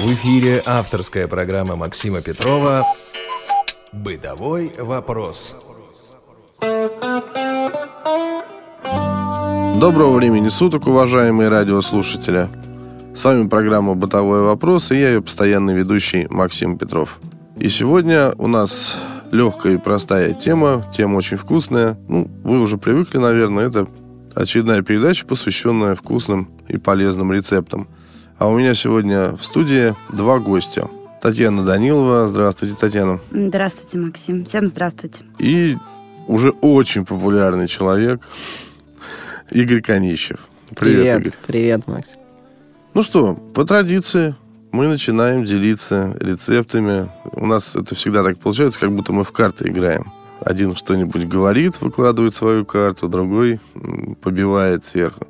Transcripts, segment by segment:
В эфире авторская программа Максима Петрова «Бытовой вопрос». Доброго времени суток, уважаемые радиослушатели. С вами программа «Бытовой вопрос» и я ее постоянный ведущий Максим Петров. И сегодня у нас легкая и простая тема, тема очень вкусная. Ну, вы уже привыкли, наверное, это очередная передача, посвященная вкусным и полезным рецептам. А у меня сегодня в студии два гостя. Татьяна Данилова. Здравствуйте, Татьяна. Здравствуйте, Максим. Всем здравствуйте. И уже очень популярный человек Игорь Конищев. Привет, привет Игорь. Привет, Макс. Ну что, по традиции мы начинаем делиться рецептами. У нас это всегда так получается, как будто мы в карты играем. Один что-нибудь говорит, выкладывает свою карту, другой побивает сверху.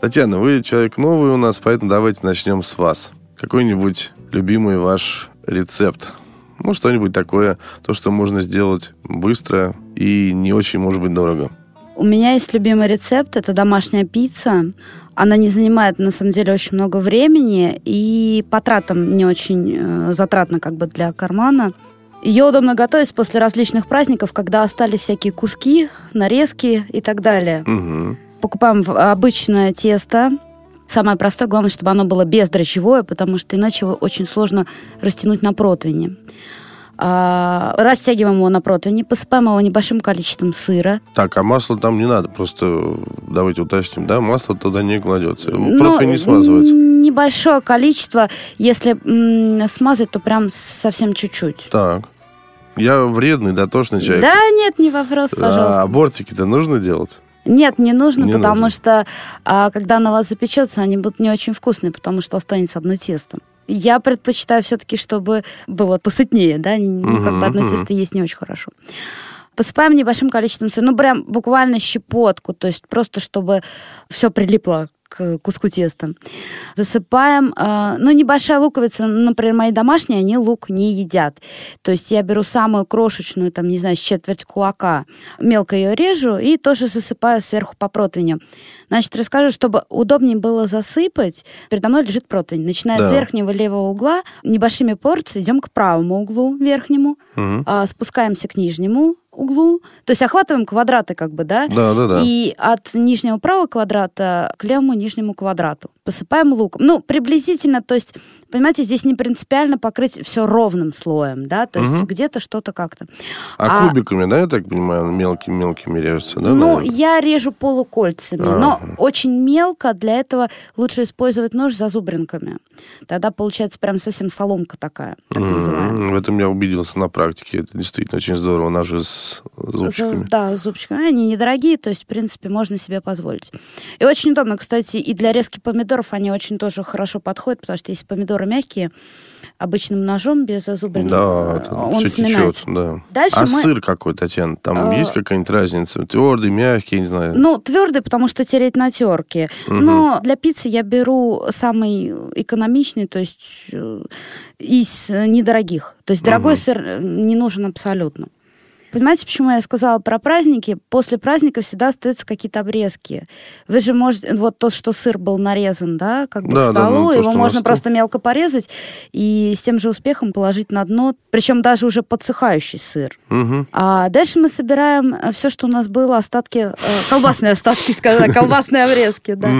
Татьяна, вы человек новый у нас, поэтому давайте начнем с вас. Какой-нибудь любимый ваш рецепт? Ну, что-нибудь такое, то, что можно сделать быстро и не очень, может быть, дорого. У меня есть любимый рецепт, это домашняя пицца. Она не занимает, на самом деле, очень много времени и по тратам не очень э, затратно как бы для кармана. Ее удобно готовить после различных праздников, когда остались всякие куски, нарезки и так далее. Угу покупаем обычное тесто. Самое простое, главное, чтобы оно было бездрожжевое, потому что иначе его очень сложно растянуть на противне. А, растягиваем его на противне, посыпаем его небольшим количеством сыра. Так, а масло там не надо, просто давайте уточним, да, масло туда не кладется, ну, противень не смазывается. Небольшое количество, если смазать, то прям совсем чуть-чуть. Так. Я вредный, дотошный человек. Да, нет, не вопрос, пожалуйста. А бортики-то нужно делать? Нет, не нужно, не потому нужно. что а, когда на вас запечется, они будут не очень вкусные, потому что останется одно тесто. Я предпочитаю все-таки, чтобы было посытнее, да, ну, как бы одно тесто есть не очень хорошо. Посыпаем небольшим количеством сыра, ну, прям буквально щепотку, то есть просто чтобы все прилипло к куску теста. Засыпаем, э, ну, небольшая луковица, например, мои домашние, они лук не едят. То есть я беру самую крошечную, там, не знаю, четверть кулака, мелко ее режу и тоже засыпаю сверху по противню. Значит, расскажу, чтобы удобнее было засыпать. Передо мной лежит противень. Начиная да. с верхнего левого угла, небольшими порциями идем к правому углу верхнему, угу. спускаемся к нижнему, углу. То есть охватываем квадраты как бы, да? Да, да, да. И от нижнего правого квадрата к левому нижнему квадрату. Посыпаем луком. Ну, приблизительно, то есть понимаете, здесь не принципиально покрыть все ровным слоем, да, то есть угу. где-то что-то как-то. А, а кубиками, да, я так понимаю, мелкими-мелкими режется, да? Ну, наверное? я режу полукольцами, а но очень мелко, для этого лучше использовать нож с зазубринками. Тогда получается прям совсем соломка такая, так называемая. В этом я убедился на практике, это действительно очень здорово, ножи с зубчиками. Да, с зубчиками, они недорогие, то есть, в принципе, можно себе позволить. И очень удобно, кстати, и для резки помидоров они очень тоже хорошо подходят, потому что если помидоры мягкие, обычным ножом без зазубренного, да, это он все течет, да. Дальше а мы... сыр какой, Татьяна? Там а... есть какая-нибудь разница? Твердый, мягкий, не знаю. Ну, твердый, потому что тереть на терке. Угу. Но для пиццы я беру самый экономичный, то есть э, из недорогих. То есть дорогой угу. сыр не нужен абсолютно. Понимаете, почему я сказала про праздники? После праздника всегда остаются какие-то обрезки. Вы же можете... Вот то, что сыр был нарезан, да, как бы да, к столу, да, ну, его можно просто мелко порезать и с тем же успехом положить на дно, причем даже уже подсыхающий сыр. Угу. А дальше мы собираем э, все, что у нас было, остатки, э, колбасные остатки, сказать, колбасные обрезки, да.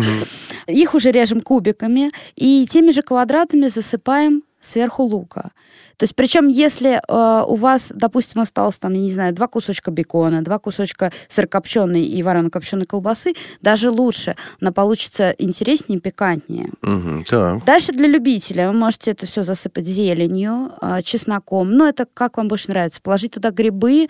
Их уже режем кубиками и теми же квадратами засыпаем сверху лука. То есть, причем, если э, у вас, допустим, осталось там, я не знаю, два кусочка бекона, два кусочка сырокопченой и варено-копченой колбасы, даже лучше, она получится интереснее и пикантнее. Угу, так. Дальше для любителя вы можете это все засыпать зеленью, э, чесноком. Ну, это как вам больше нравится. Положить туда грибы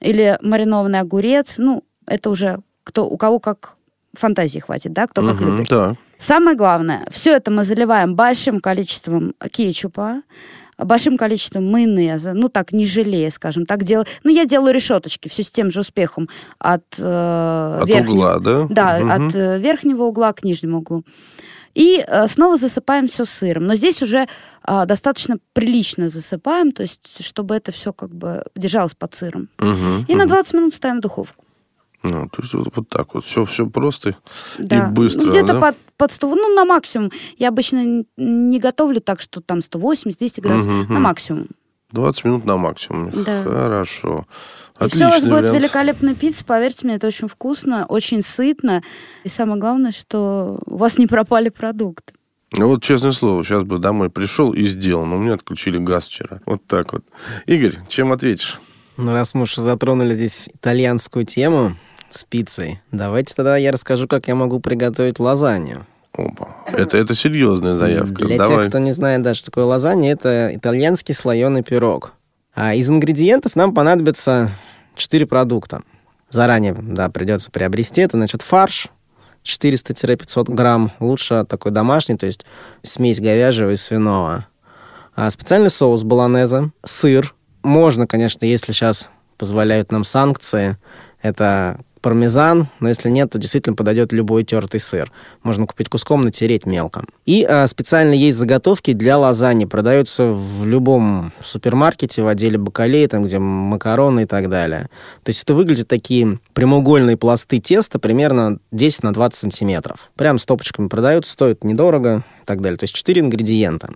или маринованный огурец. Ну, это уже кто, у кого как фантазии хватит, да, кто угу, как любит. Да. Самое главное, все это мы заливаем большим количеством кетчупа, большим количеством майонеза, ну так, не жалея, скажем так, делаю. Ну, я делаю решеточки, все с тем же успехом от, э, от верхнего, угла, да? Да, угу. от э, верхнего угла к нижнему углу. И э, снова засыпаем все сыром. Но здесь уже э, достаточно прилично засыпаем, то есть чтобы это все как бы держалось под сыром. Угу, и угу. на 20 минут ставим в духовку. Ну, то есть вот, вот так вот, все, все просто да. и быстро. Ну, где-то да? под, под 100, ну, на максимум. Я обычно не готовлю так, что там 180-200 градусов, угу, на максимум. 20 минут на максимум. Да. Хорошо. И все у вас будет великолепная пицца, поверьте мне, это очень вкусно, очень сытно. И самое главное, что у вас не пропали продукты. Ну вот, честное слово, сейчас бы домой пришел и сделал, но мне отключили газ вчера. Вот так вот. Игорь, чем ответишь? Ну, раз мы уже затронули здесь итальянскую тему, с пиццей. Давайте тогда я расскажу, как я могу приготовить лазанью. Опа. Это, это серьезная заявка. Для Давай. тех, кто не знает, да, что такое лазанья, это итальянский слоеный пирог. А из ингредиентов нам понадобится 4 продукта. Заранее, да, придется приобрести. Это, значит, фарш 400-500 грамм. Лучше такой домашний, то есть смесь говяжьего и свиного. А специальный соус баланеза, сыр. Можно, конечно, если сейчас позволяют нам санкции, это пармезан, но если нет, то действительно подойдет любой тертый сыр. Можно купить куском, натереть мелко. И а, специально есть заготовки для лазаньи. Продаются в любом супермаркете, в отделе бакалеи, там, где макароны и так далее. То есть это выглядят такие прямоугольные пласты теста примерно 10 на 20 сантиметров. Прям стопочками продаются, стоят недорого и так далее. То есть 4 ингредиента.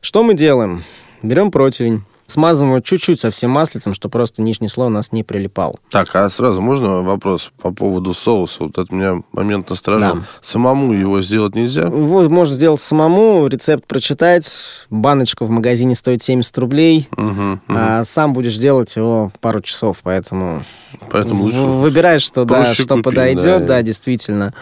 Что мы делаем? Берем противень, смазываем чуть-чуть совсем маслицем, чтобы просто нижний слой у нас не прилипал. Так, а сразу можно вопрос по поводу соуса? Вот это меня момент насторожил. Да. Самому его сделать нельзя? Его можно сделать самому, рецепт прочитать. Баночка в магазине стоит 70 рублей. Угу, угу. А сам будешь делать его пару часов, поэтому... Поэтому лучше... Выбираешь, что, да, что купить, подойдет, да, да действительно.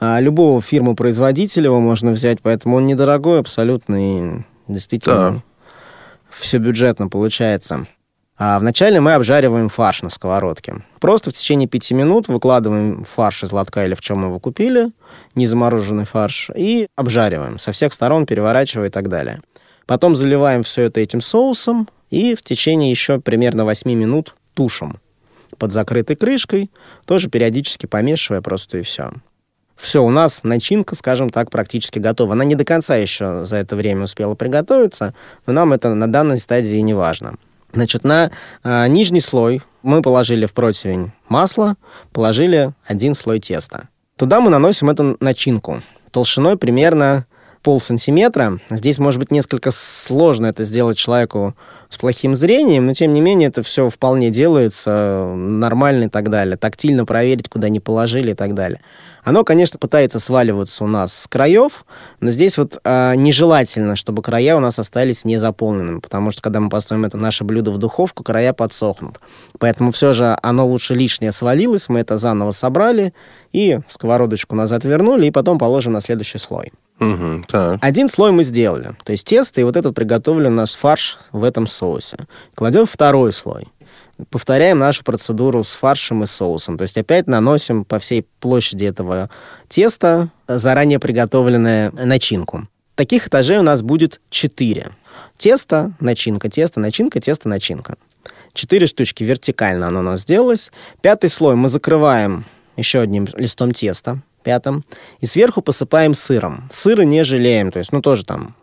А, любого фирму-производителя его можно взять, поэтому он недорогой абсолютно и действительно... Да все бюджетно получается. А вначале мы обжариваем фарш на сковородке. Просто в течение пяти минут выкладываем фарш из лотка или в чем его купили, незамороженный фарш, и обжариваем со всех сторон, переворачивая и так далее. Потом заливаем все это этим соусом и в течение еще примерно 8 минут тушим под закрытой крышкой, тоже периодически помешивая просто и все. Все, у нас начинка, скажем так, практически готова. Она не до конца еще за это время успела приготовиться, но нам это на данной стадии не важно. Значит, на э, нижний слой мы положили в противень масло, положили один слой теста. Туда мы наносим эту начинку толщиной примерно пол сантиметра. Здесь, может быть, несколько сложно это сделать человеку с плохим зрением, но, тем не менее, это все вполне делается нормально и так далее. Тактильно проверить, куда не положили и так далее. Оно, конечно, пытается сваливаться у нас с краев, но здесь вот э, нежелательно, чтобы края у нас остались незаполненными, потому что когда мы поставим это наше блюдо в духовку, края подсохнут. Поэтому все же оно лучше лишнее свалилось, мы это заново собрали и сковородочку назад вернули, и потом положим на следующий слой. Угу, так. Один слой мы сделали, то есть тесто и вот этот приготовлен наш фарш в этом соусе. Кладем второй слой повторяем нашу процедуру с фаршем и соусом. То есть опять наносим по всей площади этого теста заранее приготовленную начинку. Таких этажей у нас будет 4. Тесто, начинка, тесто, начинка, тесто, начинка. Четыре штучки вертикально оно у нас сделалось. Пятый слой мы закрываем еще одним листом теста, пятым, и сверху посыпаем сыром. Сыра не жалеем, то есть, ну, тоже там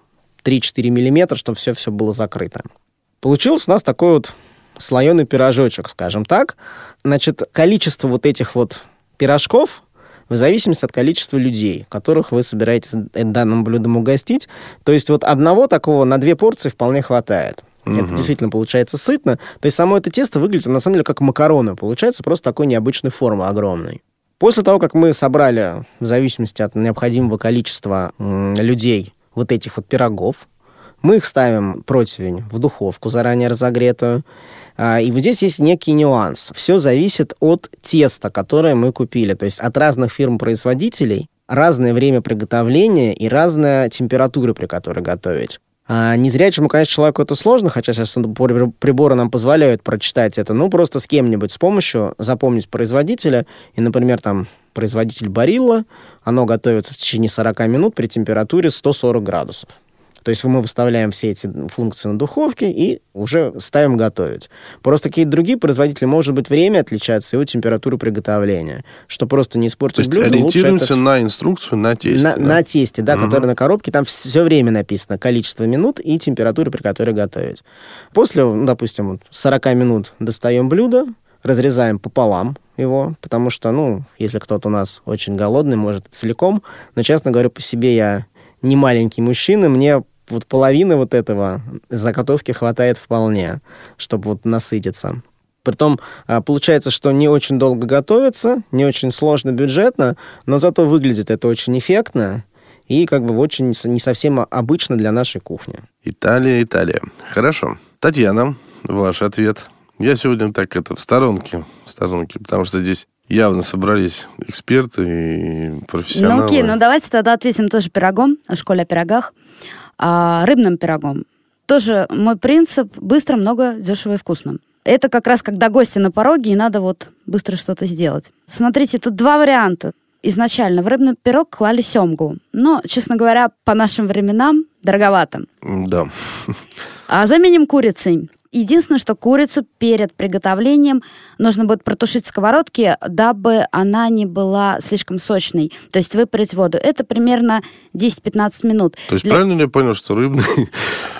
3-4 миллиметра, чтобы все-все было закрыто. Получился у нас такой вот слоеный пирожочек, скажем так. Значит, количество вот этих вот пирожков в зависимости от количества людей, которых вы собираетесь данным блюдом угостить. То есть вот одного такого на две порции вполне хватает. Угу. Это действительно получается сытно. То есть само это тесто выглядит на самом деле как макароны. Получается просто такой необычной формы огромной. После того, как мы собрали, в зависимости от необходимого количества людей, вот этих вот пирогов, мы их ставим противень в духовку заранее разогретую. А, и вот здесь есть некий нюанс. Все зависит от теста, которое мы купили. То есть от разных фирм-производителей разное время приготовления и разная температура, при которой готовить. А незрячему, конечно, человеку это сложно, хотя сейчас приборы нам позволяют прочитать это. Ну, просто с кем-нибудь с помощью запомнить производителя. И, например, там производитель Барилла, оно готовится в течение 40 минут при температуре 140 градусов. То есть мы выставляем все эти функции на духовке и уже ставим готовить. Просто какие-то другие производители, может быть, время отличается и от температуры приготовления, что просто не испортить блюдо. То есть ориентируемся это... на инструкцию на тесте. На, да? на тесте, да, угу. который на коробке, там все время написано количество минут и температура, при которой готовить. После, ну, допустим, 40 минут достаем блюдо, разрезаем пополам его, потому что, ну, если кто-то у нас очень голодный, может целиком, но, честно говоря, по себе я не маленький мужчина, мне вот половины вот этого заготовки хватает вполне, чтобы вот насытиться. Притом а, получается, что не очень долго готовится, не очень сложно бюджетно, но зато выглядит это очень эффектно и как бы очень не совсем обычно для нашей кухни. Италия, Италия. Хорошо. Татьяна, ваш ответ. Я сегодня так это в сторонке, в сторонке, потому что здесь явно собрались эксперты и профессионалы. Ну окей, ну давайте тогда ответим тоже пирогом, о школе о пирогах, а, рыбным пирогом. Тоже мой принцип быстро, много, дешево и вкусно. Это как раз когда гости на пороге, и надо вот быстро что-то сделать. Смотрите, тут два варианта. Изначально в рыбный пирог клали семгу. Но, честно говоря, по нашим временам дороговато. Да. А заменим курицей. Единственное, что курицу перед приготовлением нужно будет протушить в сковородке, дабы она не была слишком сочной. То есть выпарить воду. Это примерно 10-15 минут. То есть Для... правильно ли я понял, что рыбный,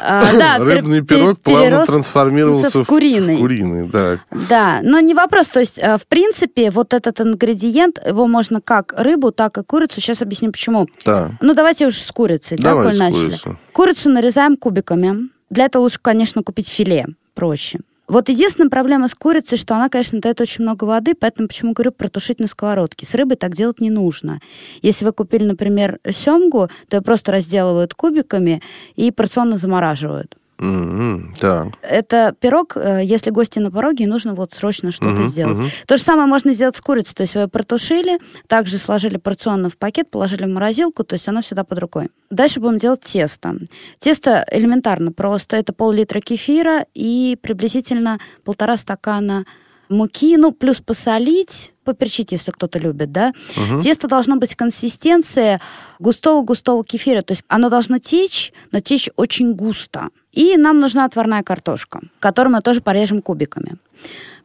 а, да, рыбный пирог плавно трансформировался в куриный? В куриный да. да, но не вопрос. То есть, э, в принципе, вот этот ингредиент, его можно как рыбу, так и курицу. Сейчас объясню, почему. Да. Ну, давайте уж с курицей, Давай да, коль начали. Курицу нарезаем кубиками. Для этого лучше, конечно, купить филе проще. Вот единственная проблема с курицей, что она, конечно, дает очень много воды, поэтому почему говорю протушить на сковородке. С рыбой так делать не нужно. Если вы купили, например, семгу, то ее просто разделывают кубиками и порционно замораживают. Mm-hmm, так. Это пирог, э, если гости на пороге, нужно вот срочно что-то mm-hmm, сделать. mm-hmm. То же самое можно сделать с курицей. То есть вы ее протушили, также сложили порционно в пакет, положили в морозилку, то есть оно всегда под рукой. Дальше будем делать тесто. Тесто элементарно просто. Это пол-литра кефира и приблизительно полтора стакана муки, ну, плюс посолить, поперчить, если кто-то любит, да. Угу. Тесто должно быть консистенция густого-густого кефира, то есть оно должно течь, но течь очень густо. И нам нужна отварная картошка, которую мы тоже порежем кубиками.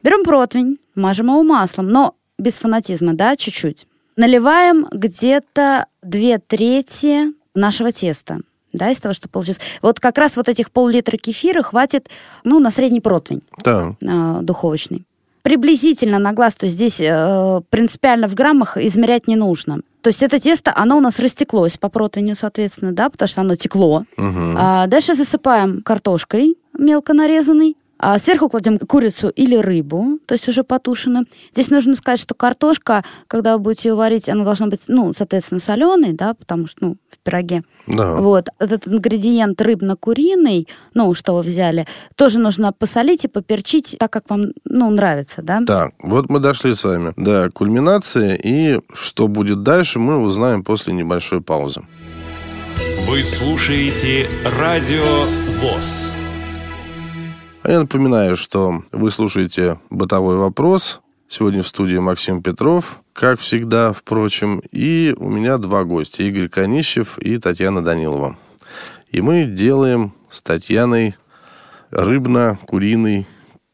Берем противень, мажем его маслом, но без фанатизма, да, чуть-чуть. Наливаем где-то две трети нашего теста да, из того, что получилось. Вот как раз вот этих пол-литра кефира хватит, ну, на средний противень да. э, духовочный. Приблизительно на глаз, то здесь э, принципиально в граммах измерять не нужно. То есть это тесто, оно у нас растеклось по противню, соответственно, да, потому что оно текло. Угу. А дальше засыпаем картошкой мелко нарезанной. А сверху кладем курицу или рыбу, то есть уже потушенную. Здесь нужно сказать, что картошка, когда вы будете ее варить, она должна быть, ну, соответственно, соленой, да, потому что, ну, в пироге. Да. Вот. Этот ингредиент рыбно-куриный, ну, что вы взяли, тоже нужно посолить и поперчить так, как вам, ну, нравится, да? Так, вот мы дошли с вами до кульминации, и что будет дальше, мы узнаем после небольшой паузы. Вы слушаете Радио ВОЗ. А я напоминаю, что вы слушаете «Бытовой вопрос». Сегодня в студии Максим Петров, как всегда, впрочем. И у меня два гостя, Игорь Конищев и Татьяна Данилова. И мы делаем с Татьяной рыбно-куриный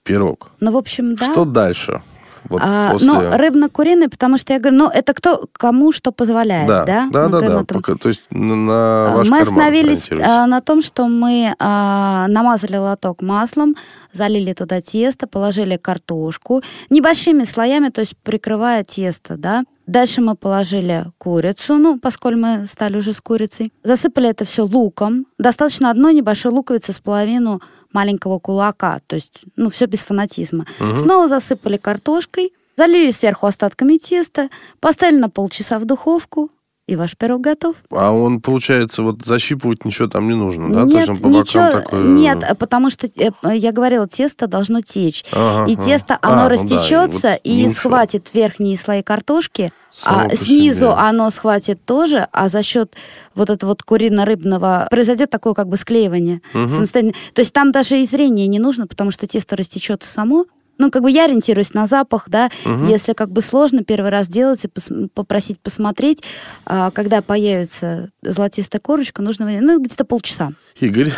пирог. Ну, в общем, да. Что дальше? Вот а, после... Ну, рыбно-куриный, потому что я говорю, ну, это кто, кому что позволяет, да? Да, да, мы да, да. Этом... Пока, то есть на ваш Мы остановились а, на том, что мы а, намазали лоток маслом, залили туда тесто, положили картошку небольшими слоями, то есть прикрывая тесто, да. Дальше мы положили курицу, ну, поскольку мы стали уже с курицей. Засыпали это все луком. Достаточно одной небольшой луковицы с половину маленького кулака. То есть, ну, все без фанатизма. Мгм. Снова засыпали картошкой, залили сверху остатками теста, поставили на полчаса в духовку, и ваш пирог готов. А он, получается, вот защипывать ничего там не нужно, да? То есть Нет, он по бокам ничего, такой... нет, потому что э, я говорила, тесто должно течь. Ага, И тесто, А, оно ну да, растечется вот и схватит верхние слои картошки, Само а снизу себе. оно схватит тоже, а за счет вот этого вот курино-рыбного произойдет такое как бы склеивание Мгм. самостоятельно. То есть там даже и зрение не нужно, потому что тесто растечется само. Ну, как бы я ориентируюсь на запах, да. Мгм. Если как бы сложно первый раз делать и пос- попросить посмотреть, а, когда появится золотистая корочка, нужно, ну, где-то полчаса. Игорь,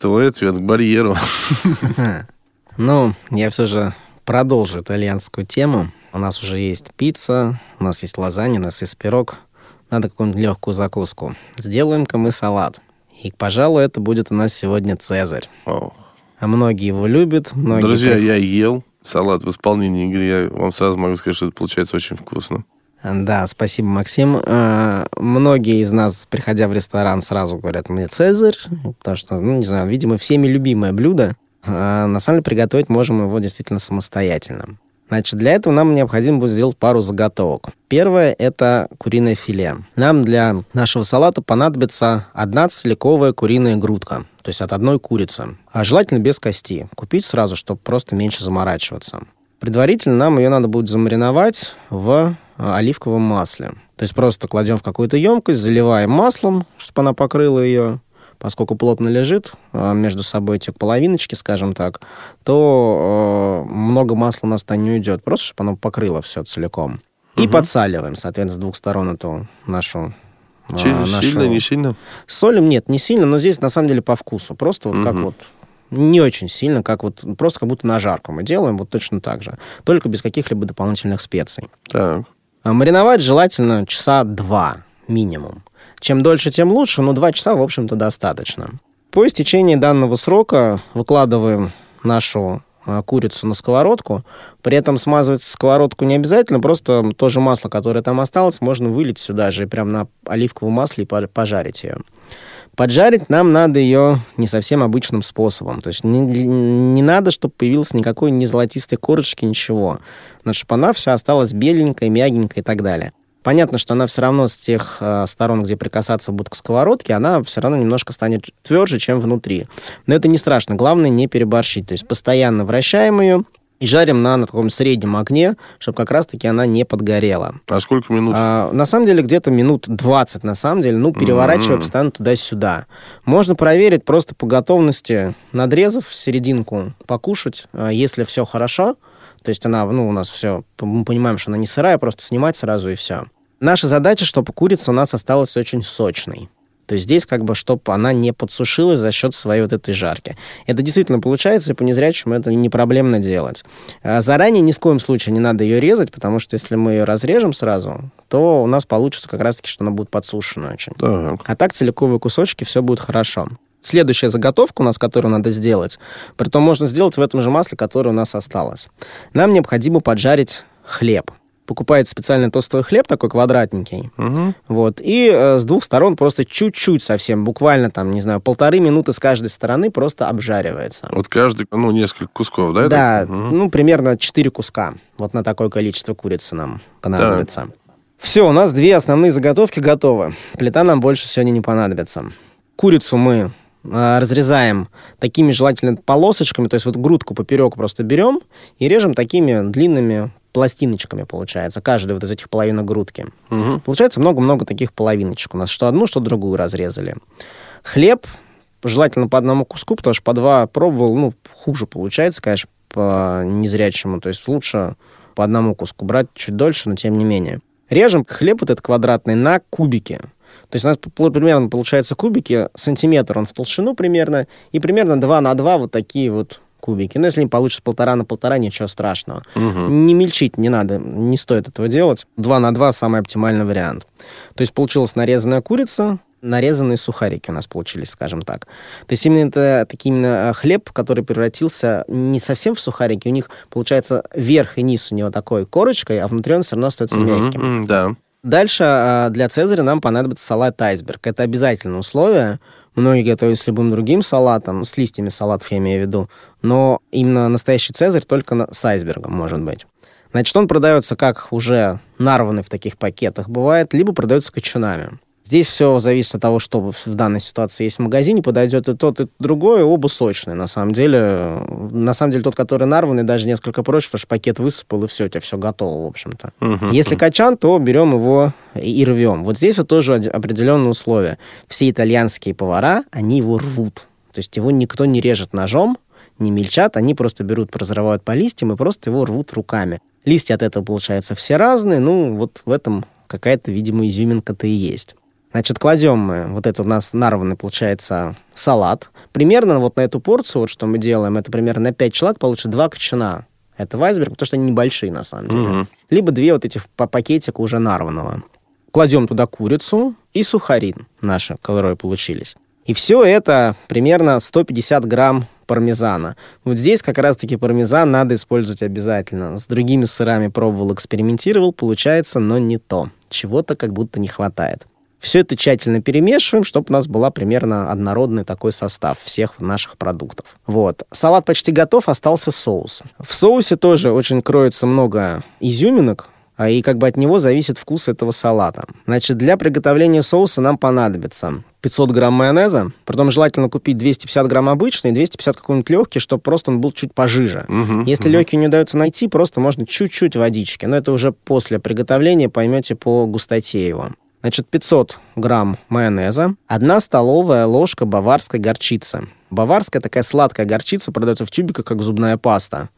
твой ответ к барьеру. Ну, я все же продолжу итальянскую тему. У нас уже есть пицца, у нас есть лазанья, у нас есть пирог. Надо какую-нибудь легкую закуску. Сделаем-ка мы салат. И, пожалуй, это будет у нас сегодня Цезарь. О, А многие его любят. Многие Друзья, я ел салат в исполнении Игоря, я вам сразу могу сказать, что это получается очень вкусно. Да, спасибо, Максим. Э, многие из нас, приходя в ресторан, сразу говорят мне «Цезарь», потому что, ну, не знаю, видимо, всеми любимое блюдо. А на самом деле приготовить можем его действительно самостоятельно. Значит, для этого нам необходимо будет сделать пару заготовок. Первое – это куриное филе. Нам для нашего салата понадобится одна целиковая куриная грудка, то есть от одной курицы. А желательно без кости. Купить сразу, чтобы просто меньше заморачиваться. Предварительно нам ее надо будет замариновать в а, оливковом масле. То есть просто кладем в какую-то емкость, заливаем маслом, чтобы она покрыла ее, поскольку плотно лежит а, между собой эти половиночки, скажем так, то э, много масла у нас там не уйдет, просто чтобы оно покрыло все целиком. И угу. подсаливаем, соответственно, с двух сторон эту нашу Через нашу... Сильно, не сильно? Солим нет, не сильно, но здесь на самом деле по вкусу. Просто вот угу. как вот не очень сильно, как вот просто как будто на жарку мы делаем, вот точно так же. Только без каких-либо дополнительных специй. Так. А мариновать желательно часа два минимум. Чем дольше, тем лучше, но два часа, в общем-то, достаточно. По истечении данного срока выкладываем нашу а, курицу на сковородку. При этом смазывать сковородку не обязательно, просто то же масло, которое там осталось, можно вылить сюда же, прямо на оливковом масле и пожарить ее. Поджарить нам надо ее не совсем обычным способом. То есть не, не надо, чтобы появилось никакой не золотистой корочки, ничего. Но чтобы она вся осталась беленькой, мягенькой и так далее. Понятно, что она все равно с тех э, сторон, где прикасаться будет к сковородке, она все равно немножко станет тверже, чем внутри. Но это не страшно. Главное не переборщить. То есть постоянно вращаем ее, и жарим на, на таком среднем огне, чтобы как раз-таки она не подгорела. А сколько минут? А, на самом деле где-то минут 20, на самом деле, ну, переворачивая mm-hmm. постоянно туда-сюда. Можно проверить просто по готовности, надрезав серединку, покушать, а, если все хорошо, то есть она, ну, у нас все, мы понимаем, что она не сырая, просто снимать сразу и все. Наша задача, чтобы курица у нас осталась очень сочной. То есть здесь как бы, чтобы она не подсушилась за счет своей вот этой жарки. Это действительно получается, и по незрячему это не проблемно делать. А заранее ни в коем случае не надо ее резать, потому что если мы ее разрежем сразу, то у нас получится как раз-таки, что она будет подсушена очень. Так. А так целиковые кусочки, все будет хорошо. Следующая заготовка у нас, которую надо сделать, притом можно сделать в этом же масле, которое у нас осталось. Нам необходимо поджарить хлеб покупает специальный тостовый хлеб такой квадратненький. Угу. Вот. И э, с двух сторон просто чуть-чуть совсем, буквально там, не знаю, полторы минуты с каждой стороны просто обжаривается. Вот каждый, ну, несколько кусков, да? Да, угу. ну, примерно четыре куска. Вот на такое количество курицы нам понадобится. Так. Все, у нас две основные заготовки готовы. Плита нам больше сегодня не понадобится. Курицу мы разрезаем такими желательно полосочками, то есть вот грудку поперек просто берем и режем такими длинными пластиночками получается, каждая вот из этих половинок грудки. Угу. Получается много-много таких половиночек у нас, что одну, что другую разрезали. Хлеб желательно по одному куску, потому что по два пробовал, ну, хуже получается, конечно, по незрячему, то есть лучше по одному куску брать чуть дольше, но тем не менее. Режем хлеб вот этот квадратный на кубики. То есть у нас примерно получается кубики, сантиметр он в толщину примерно, и примерно 2 на 2 вот такие вот кубики. Но если не получится полтора на полтора, ничего страшного. Угу. Не мельчить не надо, не стоит этого делать. Два на два самый оптимальный вариант. То есть получилась нарезанная курица, нарезанные сухарики у нас получились, скажем так. То есть именно это такие именно э, хлеб, который превратился не совсем в сухарики, у них получается верх и низ у него такой корочкой, а внутри он все равно остается угу, мягким. Да. Дальше э, для Цезаря нам понадобится салат айсберг. Это обязательное условие. Многие готовят с любым другим салатом, с листьями салатов я имею в виду, но именно настоящий цезарь только с айсбергом может быть. Значит, он продается как уже нарванный в таких пакетах бывает, либо продается кочанами. Здесь все зависит от того, что в данной ситуации есть в магазине, подойдет и тот, и другой, оба сочные, на самом деле. На самом деле, тот, который нарванный, даже несколько проще, потому что пакет высыпал, и все, у тебя все готово, в общем-то. Uh-huh. Если качан, то берем его и рвем. Вот здесь вот тоже определенные условия. Все итальянские повара, они его рвут. То есть его никто не режет ножом, не мельчат, они просто берут, разрывают по листьям и просто его рвут руками. Листья от этого, получаются все разные, ну, вот в этом какая-то, видимо, изюминка-то и есть. Значит, кладем мы, вот это у нас нарванный, получается, салат. Примерно вот на эту порцию, вот что мы делаем, это примерно на 5 человек получится 2 кочана. Это вайсберг, потому что они небольшие, на самом деле. Угу. Либо две вот этих по пакетика уже нарванного. Кладем туда курицу и сухарин наши, которые получились. И все это примерно 150 грамм пармезана. Вот здесь как раз-таки пармезан надо использовать обязательно. С другими сырами пробовал, экспериментировал, получается, но не то. Чего-то как будто не хватает. Все это тщательно перемешиваем, чтобы у нас была примерно однородный такой состав всех наших продуктов. Вот. Салат почти готов, остался соус. В соусе тоже очень кроется много изюминок, а и как бы от него зависит вкус этого салата. Значит, для приготовления соуса нам понадобится 500 грамм майонеза, потом желательно купить 250 грамм обычный, 250 какой-нибудь легкий, чтобы просто он был чуть пожиже. Угу, Если угу. легкий не удается найти, просто можно чуть-чуть водички, но это уже после приготовления поймете по густоте его. Значит, 500 грамм майонеза, одна столовая ложка баварской горчицы. Баварская такая сладкая горчица продается в тюбиках, как зубная паста.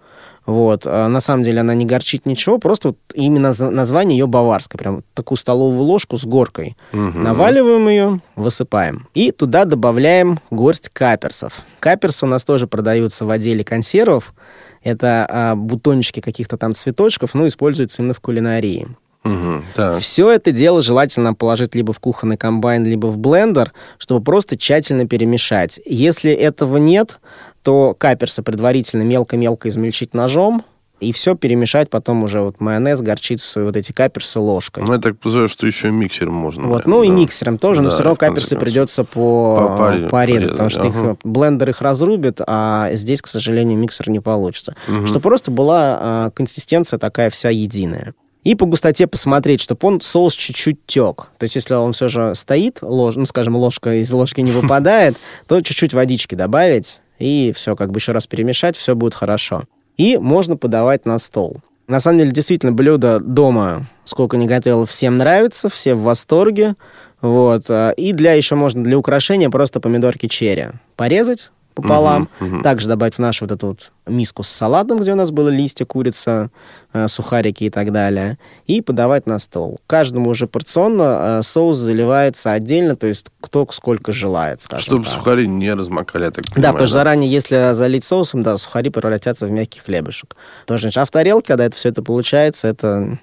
Вот. А на самом деле она не горчит ничего, просто вот именно название ее баварское. Прям такую столовую ложку с горкой. Угу. Наваливаем ее, высыпаем. И туда добавляем горсть каперсов. Каперсы у нас тоже продаются в отделе консервов. Это а, бутончики каких-то там цветочков, но используются именно в кулинарии. Угу, да. Все это дело желательно положить либо в кухонный комбайн, либо в блендер, чтобы просто тщательно перемешать. Если этого нет, то каперсы предварительно мелко-мелко измельчить ножом, и все перемешать потом уже вот майонез, горчицу и вот эти каперсы ложкой. Ну, я так понимаю, что еще миксером можно. Вот, ну да. и миксером тоже, да, но все равно каперсы придется по, порезать, порезать, потому что ага. их, блендер их разрубит, а здесь, к сожалению, миксер не получится. Угу. Чтобы просто была а, консистенция такая вся единая. И по густоте посмотреть, чтобы он соус чуть-чуть тек. То есть, если он все же стоит, лож, ну, скажем, ложка из ложки не выпадает, то чуть-чуть водички добавить, и все, как бы еще раз перемешать, все будет хорошо. И можно подавать на стол. На самом деле, действительно, блюдо дома, сколько не готовил, всем нравится, все в восторге. Вот. А, и для еще можно для украшения просто помидорки черри порезать, пополам. Угу, угу. Также добавить в нашу вот эту вот миску с салатом, где у нас было листья, курица, э, сухарики и так далее. И подавать на стол. Каждому уже порционно э, соус заливается отдельно, то есть кто сколько желает, скажем Чтобы так. сухари не размокали, я так понимаю. Да, потому что заранее, если залить соусом, да, сухари превратятся в мягкий хлебушек. Тоже, а в тарелке, когда это все это получается, это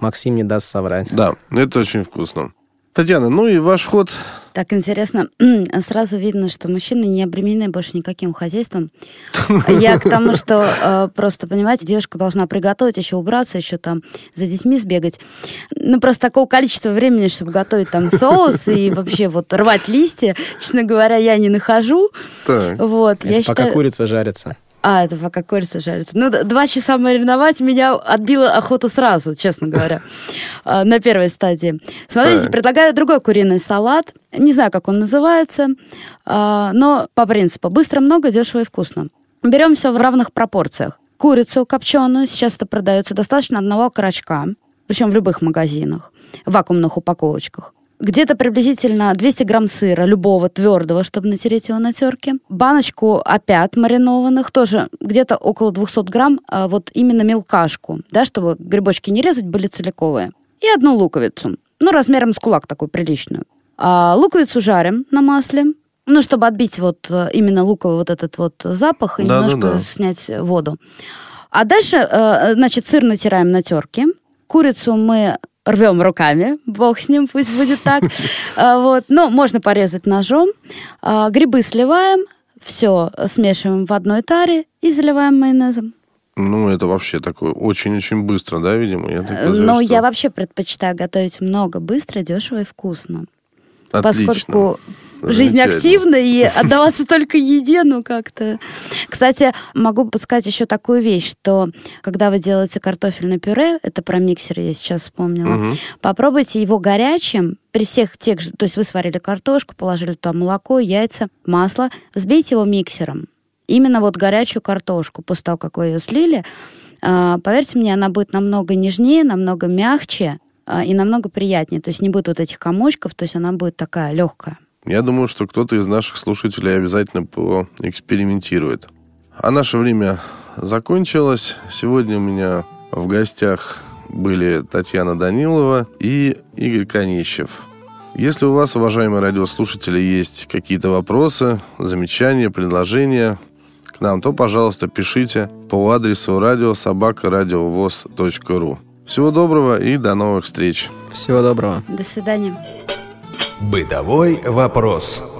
Максим не даст соврать. Да, это очень вкусно. Татьяна, ну и ваш ход. Так интересно, сразу видно, что мужчины не обременены больше никаким хозяйством. Я к тому, что э, просто, понимаете, девушка должна приготовить, еще убраться, еще там за детьми сбегать. Ну, просто такого количества времени, чтобы готовить там соус и вообще вот рвать листья, честно говоря, я не нахожу. Так. Вот, Это я пока считаю... курица жарится. А, это пока курица жарится. Ну, два часа мариновать меня отбила охота сразу, честно говоря, а, на первой стадии. Смотрите, предлагаю другой куриный салат. Не знаю, как он называется, а, но по принципу быстро, много, дешево и вкусно. Берем все в равных пропорциях. Курицу копченую, сейчас это продается достаточно одного крачка, причем в любых магазинах, в вакуумных упаковочках где-то приблизительно 200 грамм сыра, любого твердого, чтобы натереть его на терке. Баночку опят маринованных, тоже где-то около 200 грамм, а вот именно мелкашку, да, чтобы грибочки не резать, были целиковые. И одну луковицу, ну, размером с кулак такую приличную. А луковицу жарим на масле, ну, чтобы отбить вот э, именно луковый вот этот вот запах и да, немножко да, да. снять воду. А дальше, э, значит, сыр натираем на терке. Курицу мы рвем руками, бог с ним, пусть будет так. А, вот. Но можно порезать ножом. А, грибы сливаем, все смешиваем в одной таре и заливаем майонезом. Ну, это вообще такое очень-очень быстро, да, видимо? Я так Но что... я вообще предпочитаю готовить много, быстро, дешево и вкусно. Отлично. Поскольку жизнь активна, и отдаваться только еде, ну как-то. Кстати, могу подсказать еще такую вещь, что когда вы делаете картофельное пюре, это про миксер я сейчас вспомнила, угу. попробуйте его горячим, при всех тех же, то есть вы сварили картошку, положили туда молоко, яйца, масло, взбейте его миксером. Именно вот горячую картошку, после того, как вы ее слили, а, поверьте мне, она будет намного нежнее, намного мягче а, и намного приятнее. То есть не будет вот этих комочков, то есть она будет такая легкая. Я думаю, что кто-то из наших слушателей обязательно поэкспериментирует. А наше время закончилось. Сегодня у меня в гостях были Татьяна Данилова и Игорь Конищев. Если у вас, уважаемые радиослушатели, есть какие-то вопросы, замечания, предложения к нам, то, пожалуйста, пишите по адресу радиособакарадиовоз.ру. Всего доброго и до новых встреч. Всего доброго. До свидания. Бытовой вопрос.